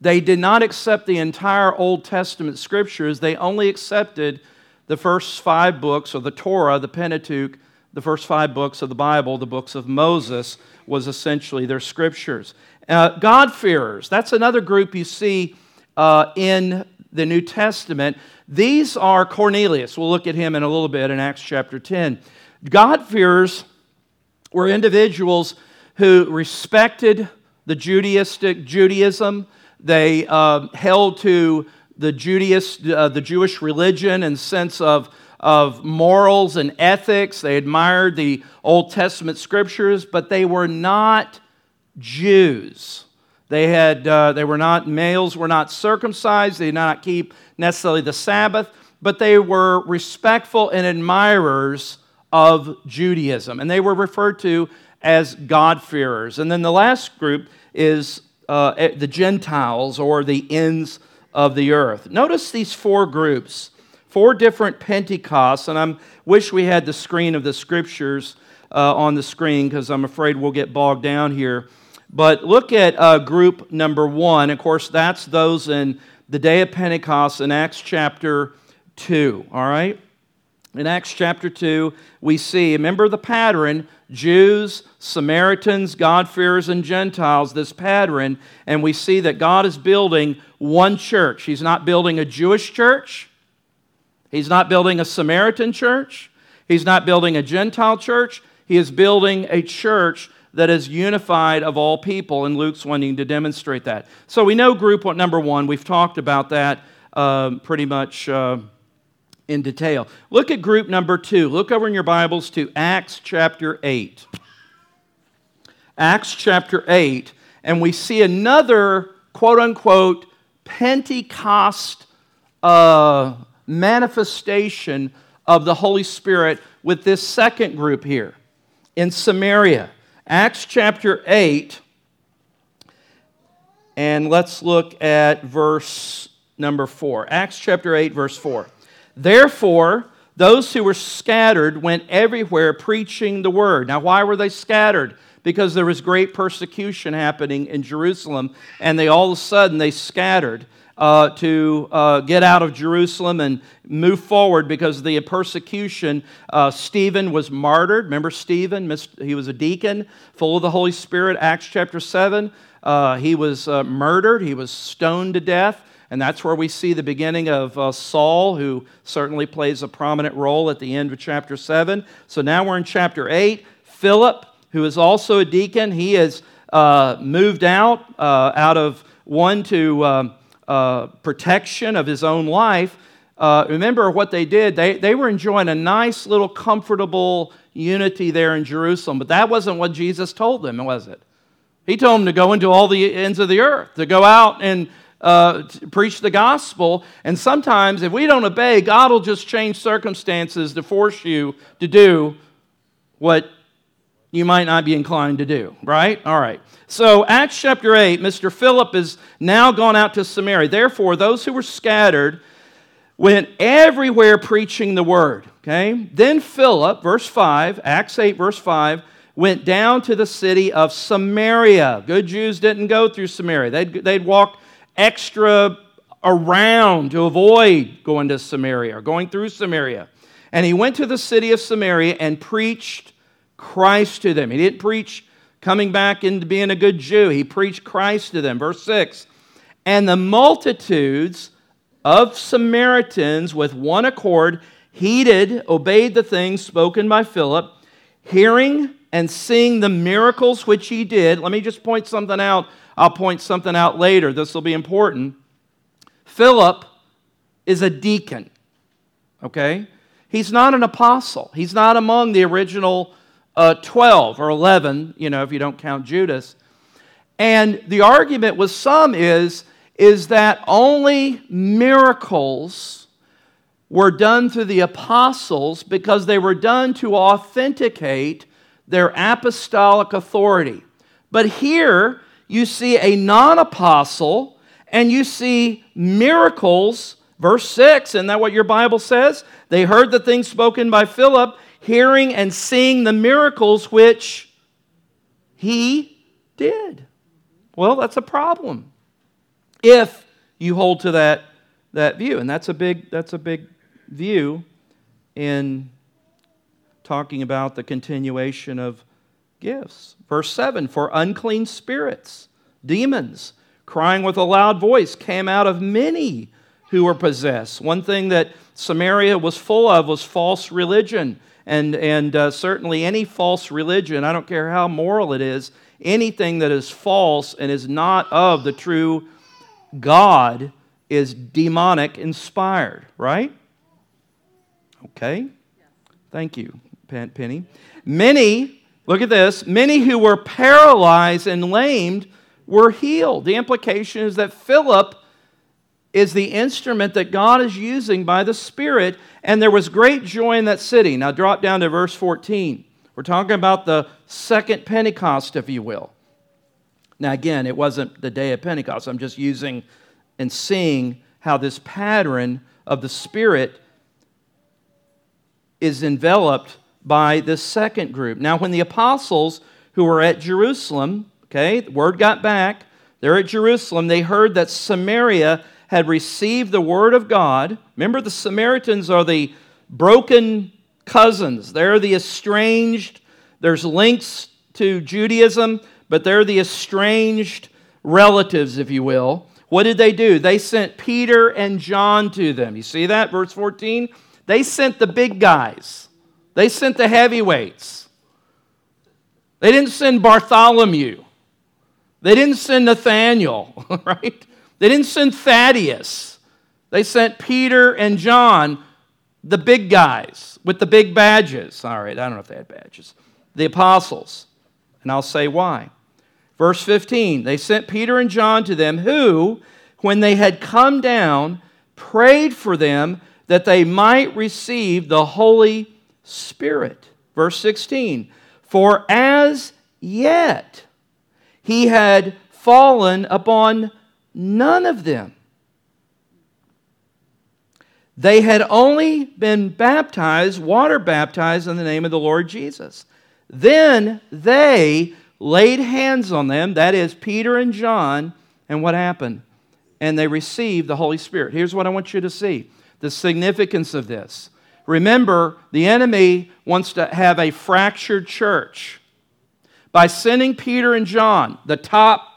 They did not accept the entire Old Testament scriptures, they only accepted the first five books of the Torah, the Pentateuch, the first five books of the Bible, the books of Moses, was essentially their scriptures. Uh, God-fearers, that's another group you see uh, in the New Testament. These are Cornelius. We'll look at him in a little bit in Acts chapter 10. God-fearers were individuals who respected the Judaistic Judaism. They uh, held to the Judaist, uh, the Jewish religion and sense of, of morals and ethics. They admired the Old Testament scriptures, but they were not Jews. They, had, uh, they were not, males were not circumcised. They did not keep necessarily the Sabbath, but they were respectful and admirers of Judaism. And they were referred to as God-fearers. And then the last group is uh, eh, the Gentiles or the ends of the earth. Notice these four groups, four different Pentecosts, and I wish we had the screen of the scriptures uh, on the screen because I'm afraid we'll get bogged down here. But look at uh, group number one. Of course, that's those in the day of Pentecost in Acts chapter 2. All right? In Acts chapter 2, we see, remember the pattern Jews, Samaritans, God-fearers, and Gentiles, this pattern, and we see that God is building one church. He's not building a Jewish church, He's not building a Samaritan church, He's not building a Gentile church. He is building a church that is unified of all people, and Luke's wanting to demonstrate that. So we know group number one. We've talked about that uh, pretty much. Uh, in detail. Look at group number two. Look over in your Bibles to Acts chapter 8. Acts chapter 8, and we see another quote unquote Pentecost uh, manifestation of the Holy Spirit with this second group here in Samaria. Acts chapter 8, and let's look at verse number 4. Acts chapter 8, verse 4. Therefore, those who were scattered went everywhere preaching the word. Now, why were they scattered? Because there was great persecution happening in Jerusalem, and they all of a sudden they scattered. Uh, to uh, get out of Jerusalem and move forward because of the persecution. Uh, Stephen was martyred. Remember Stephen? He was a deacon, full of the Holy Spirit. Acts chapter 7. Uh, he was uh, murdered, he was stoned to death. And that's where we see the beginning of uh, Saul, who certainly plays a prominent role at the end of chapter 7. So now we're in chapter 8. Philip, who is also a deacon, he has uh, moved out, uh, out of one to um, uh, protection of his own life. Uh, remember what they did? They, they were enjoying a nice little comfortable unity there in Jerusalem, but that wasn't what Jesus told them, was it? He told them to go into all the ends of the earth, to go out and uh, preach the gospel. And sometimes, if we don't obey, God will just change circumstances to force you to do what you might not be inclined to do, right? All right. So, Acts chapter 8, Mr. Philip is now gone out to Samaria. Therefore, those who were scattered went everywhere preaching the word. Okay? Then Philip, verse 5, Acts 8, verse 5, went down to the city of Samaria. Good Jews didn't go through Samaria, they'd, they'd walk extra around to avoid going to Samaria or going through Samaria. And he went to the city of Samaria and preached Christ to them. He didn't preach coming back into being a good Jew, he preached Christ to them. Verse 6 And the multitudes of Samaritans with one accord heeded, obeyed the things spoken by Philip, hearing and seeing the miracles which he did. Let me just point something out I'll point something out later. This will be important. Philip is a deacon, okay? He's not an apostle. He's not among the original uh, 12 or 11, you know, if you don't count Judas. And the argument with some is, is that only miracles were done through the apostles because they were done to authenticate their apostolic authority. But here, you see a non apostle, and you see miracles. Verse 6, isn't that what your Bible says? They heard the things spoken by Philip, hearing and seeing the miracles which he did. Well, that's a problem if you hold to that, that view. And that's a big, that's a big view in talking about the continuation of gifts. Verse 7 For unclean spirits, demons, crying with a loud voice, came out of many who were possessed. One thing that Samaria was full of was false religion. And, and uh, certainly any false religion, I don't care how moral it is, anything that is false and is not of the true God is demonic inspired, right? Okay. Thank you, Penny. Many Look at this. Many who were paralyzed and lamed were healed. The implication is that Philip is the instrument that God is using by the Spirit, and there was great joy in that city. Now, drop down to verse 14. We're talking about the second Pentecost, if you will. Now, again, it wasn't the day of Pentecost. I'm just using and seeing how this pattern of the Spirit is enveloped by the second group. Now, when the apostles who were at Jerusalem, Okay, the word got back. They're at Jerusalem. They heard that Samaria had received the word of God. Remember, the Samaritans are the broken cousins, they're the estranged. There's links to Judaism, but they're the estranged relatives, if you will. What did they do? They sent Peter and John to them. You see that? Verse 14? They sent the big guys, they sent the heavyweights. They didn't send Bartholomew. They didn't send Nathaniel, [laughs] right? They didn't send Thaddeus. They sent Peter and John, the big guys with the big badges. All right, I don't know if they had badges. The apostles. And I'll say why. Verse 15 They sent Peter and John to them, who, when they had come down, prayed for them that they might receive the Holy Spirit. Verse 16 For as yet he had fallen upon none of them. They had only been baptized, water baptized in the name of the Lord Jesus. Then they laid hands on them, that is, Peter and John, and what happened? And they received the Holy Spirit. Here's what I want you to see the significance of this. Remember, the enemy wants to have a fractured church. By sending Peter and John, the top,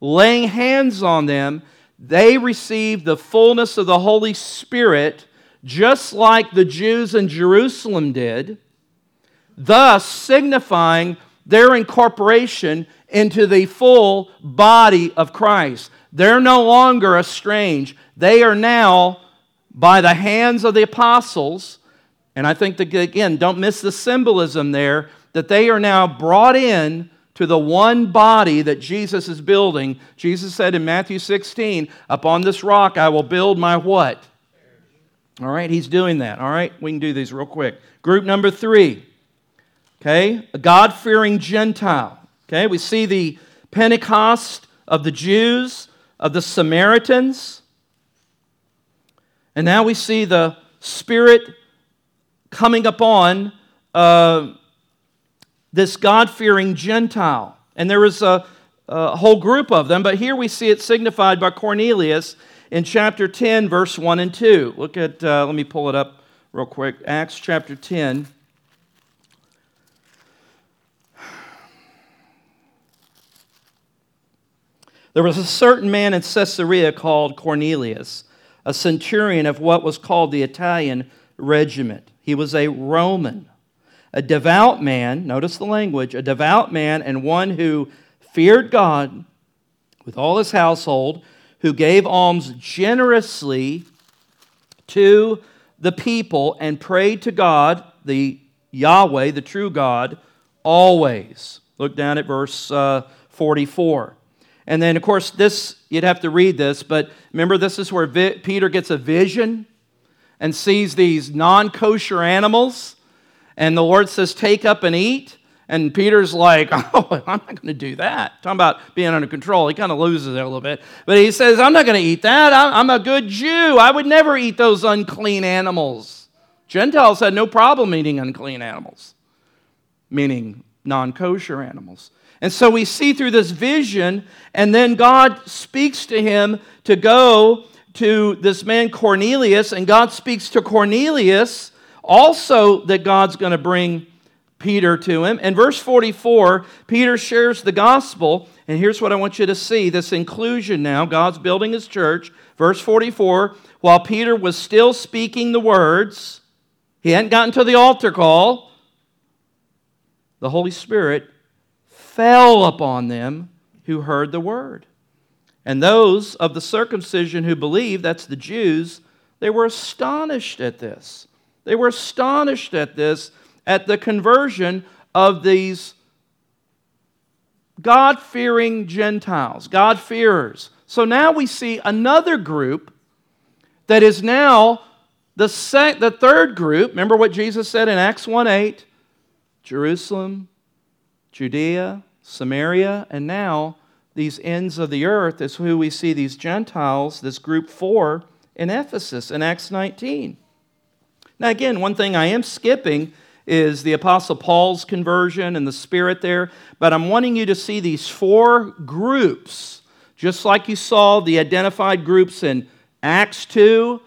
laying hands on them, they received the fullness of the Holy Spirit, just like the Jews in Jerusalem did, thus signifying their incorporation into the full body of Christ. They're no longer estranged. They are now, by the hands of the apostles, and I think that, again, don't miss the symbolism there, that they are now brought in to the one body that Jesus is building. Jesus said in Matthew 16, Upon this rock I will build my what? All right, he's doing that. All right, we can do these real quick. Group number three okay? A God fearing Gentile, okay? We see the Pentecost of the Jews, of the Samaritans, and now we see the Spirit coming upon uh, this God fearing Gentile. And there was a, a whole group of them, but here we see it signified by Cornelius in chapter 10, verse 1 and 2. Look at, uh, let me pull it up real quick. Acts chapter 10. There was a certain man in Caesarea called Cornelius, a centurion of what was called the Italian regiment. He was a Roman, a devout man, notice the language, a devout man and one who feared God with all his household, who gave alms generously to the people and prayed to God, the Yahweh, the true God, always. Look down at verse uh, 44. And then, of course, this, you'd have to read this, but remember, this is where Vi- Peter gets a vision and sees these non kosher animals. And the Lord says, Take up and eat. And Peter's like, [laughs] Oh, I'm not going to do that. Talking about being under control. He kind of loses it a little bit. But he says, I'm not going to eat that. I'm a good Jew. I would never eat those unclean animals. Gentiles had no problem eating unclean animals, meaning non kosher animals. And so we see through this vision, and then God speaks to him to go to this man Cornelius, and God speaks to Cornelius also that God's going to bring Peter to him. In verse 44, Peter shares the gospel, and here's what I want you to see this inclusion now. God's building his church. Verse 44 while Peter was still speaking the words, he hadn't gotten to the altar call, the Holy Spirit fell upon them who heard the word. And those of the circumcision who believed, that's the Jews, they were astonished at this. They were astonished at this, at the conversion of these God fearing Gentiles, God fearers. So now we see another group that is now the, sec- the third group. Remember what Jesus said in Acts 1 8 Jerusalem, Judea, Samaria, and now these ends of the earth is who we see these Gentiles, this group four in Ephesus in Acts 19. Now, again, one thing I am skipping is the Apostle Paul's conversion and the Spirit there. But I'm wanting you to see these four groups, just like you saw the identified groups in Acts 2.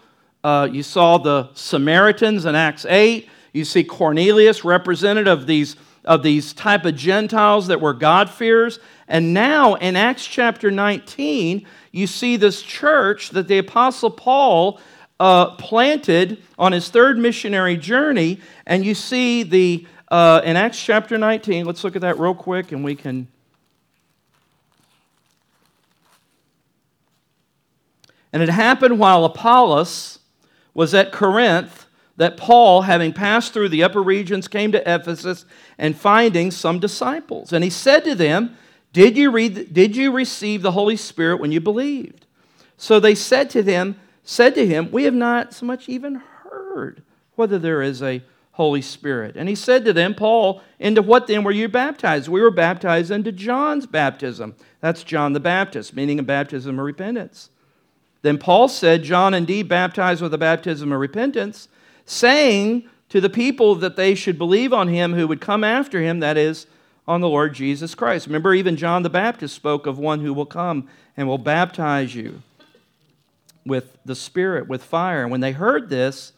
Uh, you saw the Samaritans in Acts 8. You see Cornelius, representative of these, of these type of Gentiles that were God-fearers. And now in Acts chapter 19, you see this church that the Apostle Paul uh, planted on his third missionary journey. And you see the, uh, in Acts chapter 19, let's look at that real quick and we can. And it happened while Apollos was at Corinth that Paul, having passed through the upper regions, came to Ephesus and finding some disciples. And he said to them, Did you, read, did you receive the Holy Spirit when you believed? So they said to them, said to him, We have not so much even heard whether there is a Holy Spirit. And he said to them, Paul, into what then were you baptized? We were baptized into John's baptism. That's John the Baptist, meaning a baptism of repentance. Then Paul said, John indeed baptized with a baptism of repentance, saying to the people that they should believe on him who would come after him, that is, on the Lord Jesus Christ. Remember, even John the Baptist spoke of one who will come and will baptize you with the Spirit, with fire. And when they heard this,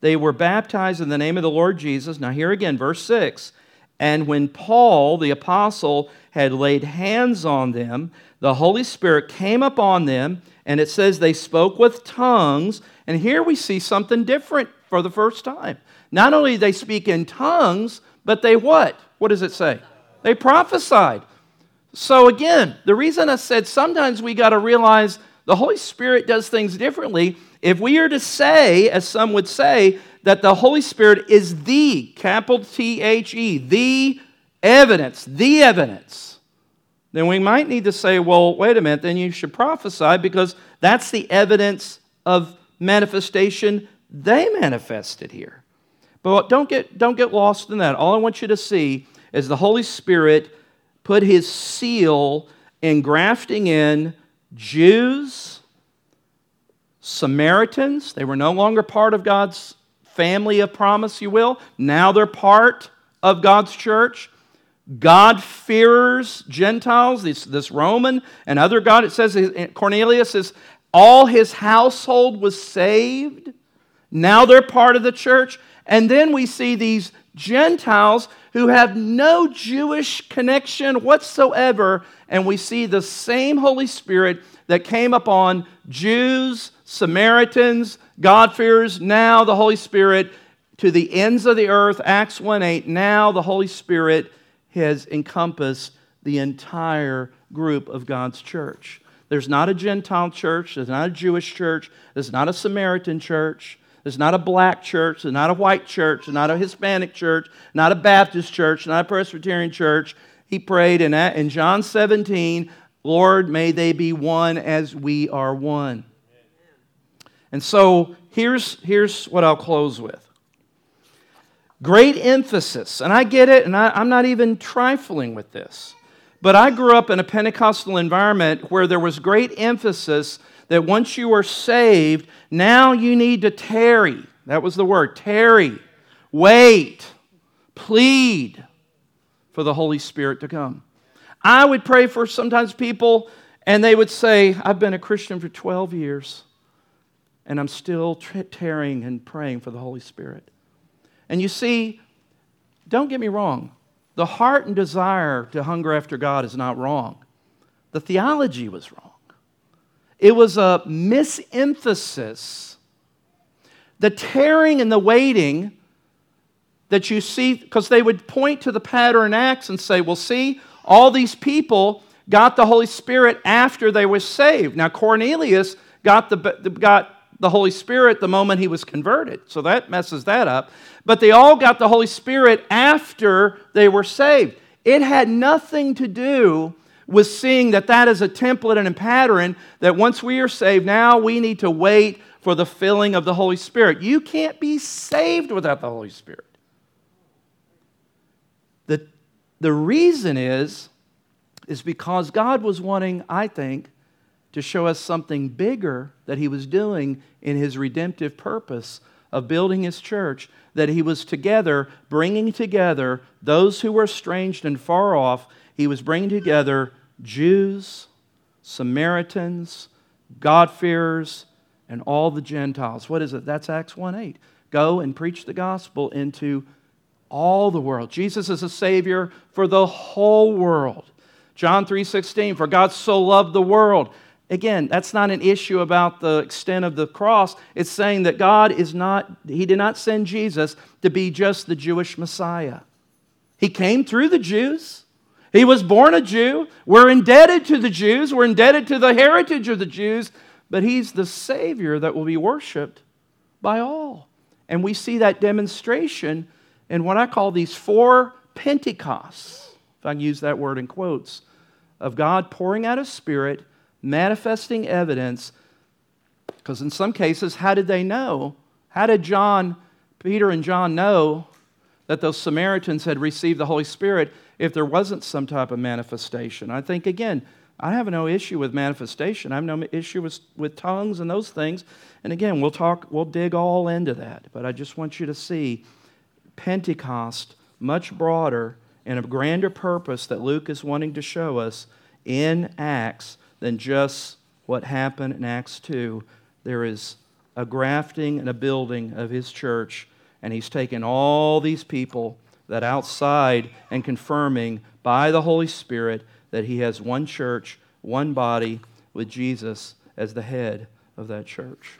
they were baptized in the name of the Lord Jesus. Now, here again, verse 6. And when Paul, the apostle, had laid hands on them, the Holy Spirit came upon them, and it says they spoke with tongues. And here we see something different for the first time. Not only they speak in tongues, but they what? What does it say? They prophesied. So again, the reason I said sometimes we got to realize the Holy Spirit does things differently. If we are to say, as some would say, that the Holy Spirit is the, capital T H E, the evidence, the evidence, then we might need to say, well, wait a minute, then you should prophesy because that's the evidence of manifestation they manifested here. But don't get, don't get lost in that. All I want you to see is the Holy Spirit put his seal in grafting in Jews, Samaritans, they were no longer part of God's family of promise, you will. Now they're part of God's church. God-fearers, Gentiles, this, this Roman and other God, it says Cornelius is all his household was saved. Now they're part of the church. And then we see these Gentiles who have no Jewish connection whatsoever, and we see the same Holy Spirit that came upon Jews, Samaritans, God-fearers, now the Holy Spirit to the ends of the earth, Acts 1 8. Now the Holy Spirit has encompassed the entire group of God's church. There's not a Gentile church, there's not a Jewish church, there's not a Samaritan church, there's not a black church, it's not a white church, it's not a Hispanic church, not a Baptist church, not a Presbyterian church. He prayed in, in John 17, Lord, may they be one as we are one. And so here's, here's what I'll close with. Great emphasis, and I get it, and I, I'm not even trifling with this. But I grew up in a Pentecostal environment where there was great emphasis that once you are saved, now you need to tarry. That was the word tarry, wait, plead for the Holy Spirit to come. I would pray for sometimes people, and they would say, I've been a Christian for 12 years, and I'm still tarrying and praying for the Holy Spirit. And you see, don't get me wrong, the heart and desire to hunger after God is not wrong. The theology was wrong. It was a misemphasis. The tarrying and the waiting that you see, because they would point to the pattern acts and say, well, see, all these people got the Holy Spirit after they were saved. Now, Cornelius got the, got the Holy Spirit the moment he was converted, so that messes that up. But they all got the Holy Spirit after they were saved. It had nothing to do with seeing that that is a template and a pattern that once we are saved, now we need to wait for the filling of the Holy Spirit. You can't be saved without the Holy Spirit. The, the reason is, is because God was wanting, I think, to show us something bigger that He was doing in His redemptive purpose of building his church that he was together, bringing together those who were estranged and far off. He was bringing together Jews, Samaritans, God-fearers, and all the Gentiles. What is it? That's Acts 1 8. Go and preach the gospel into all the world. Jesus is a Savior for the whole world. John 3:16, for God so loved the world. Again, that's not an issue about the extent of the cross. It's saying that God is not, He did not send Jesus to be just the Jewish Messiah. He came through the Jews. He was born a Jew. We're indebted to the Jews. We're indebted to the heritage of the Jews, but He's the Savior that will be worshiped by all. And we see that demonstration in what I call these four Pentecosts, if I can use that word in quotes, of God pouring out His Spirit, manifesting evidence. Because in some cases, how did they know? How did John, Peter, and John know that those Samaritans had received the Holy Spirit if there wasn't some type of manifestation? I think, again, I have no issue with manifestation. I have no issue with, with tongues and those things. And again, we'll talk, we'll dig all into that. But I just want you to see Pentecost much broader and a grander purpose that Luke is wanting to show us in Acts than just what happened in Acts 2. There is a grafting and a building of his church, and he's taken all these people that outside and confirming by the Holy Spirit that he has one church, one body, with Jesus as the head of that church.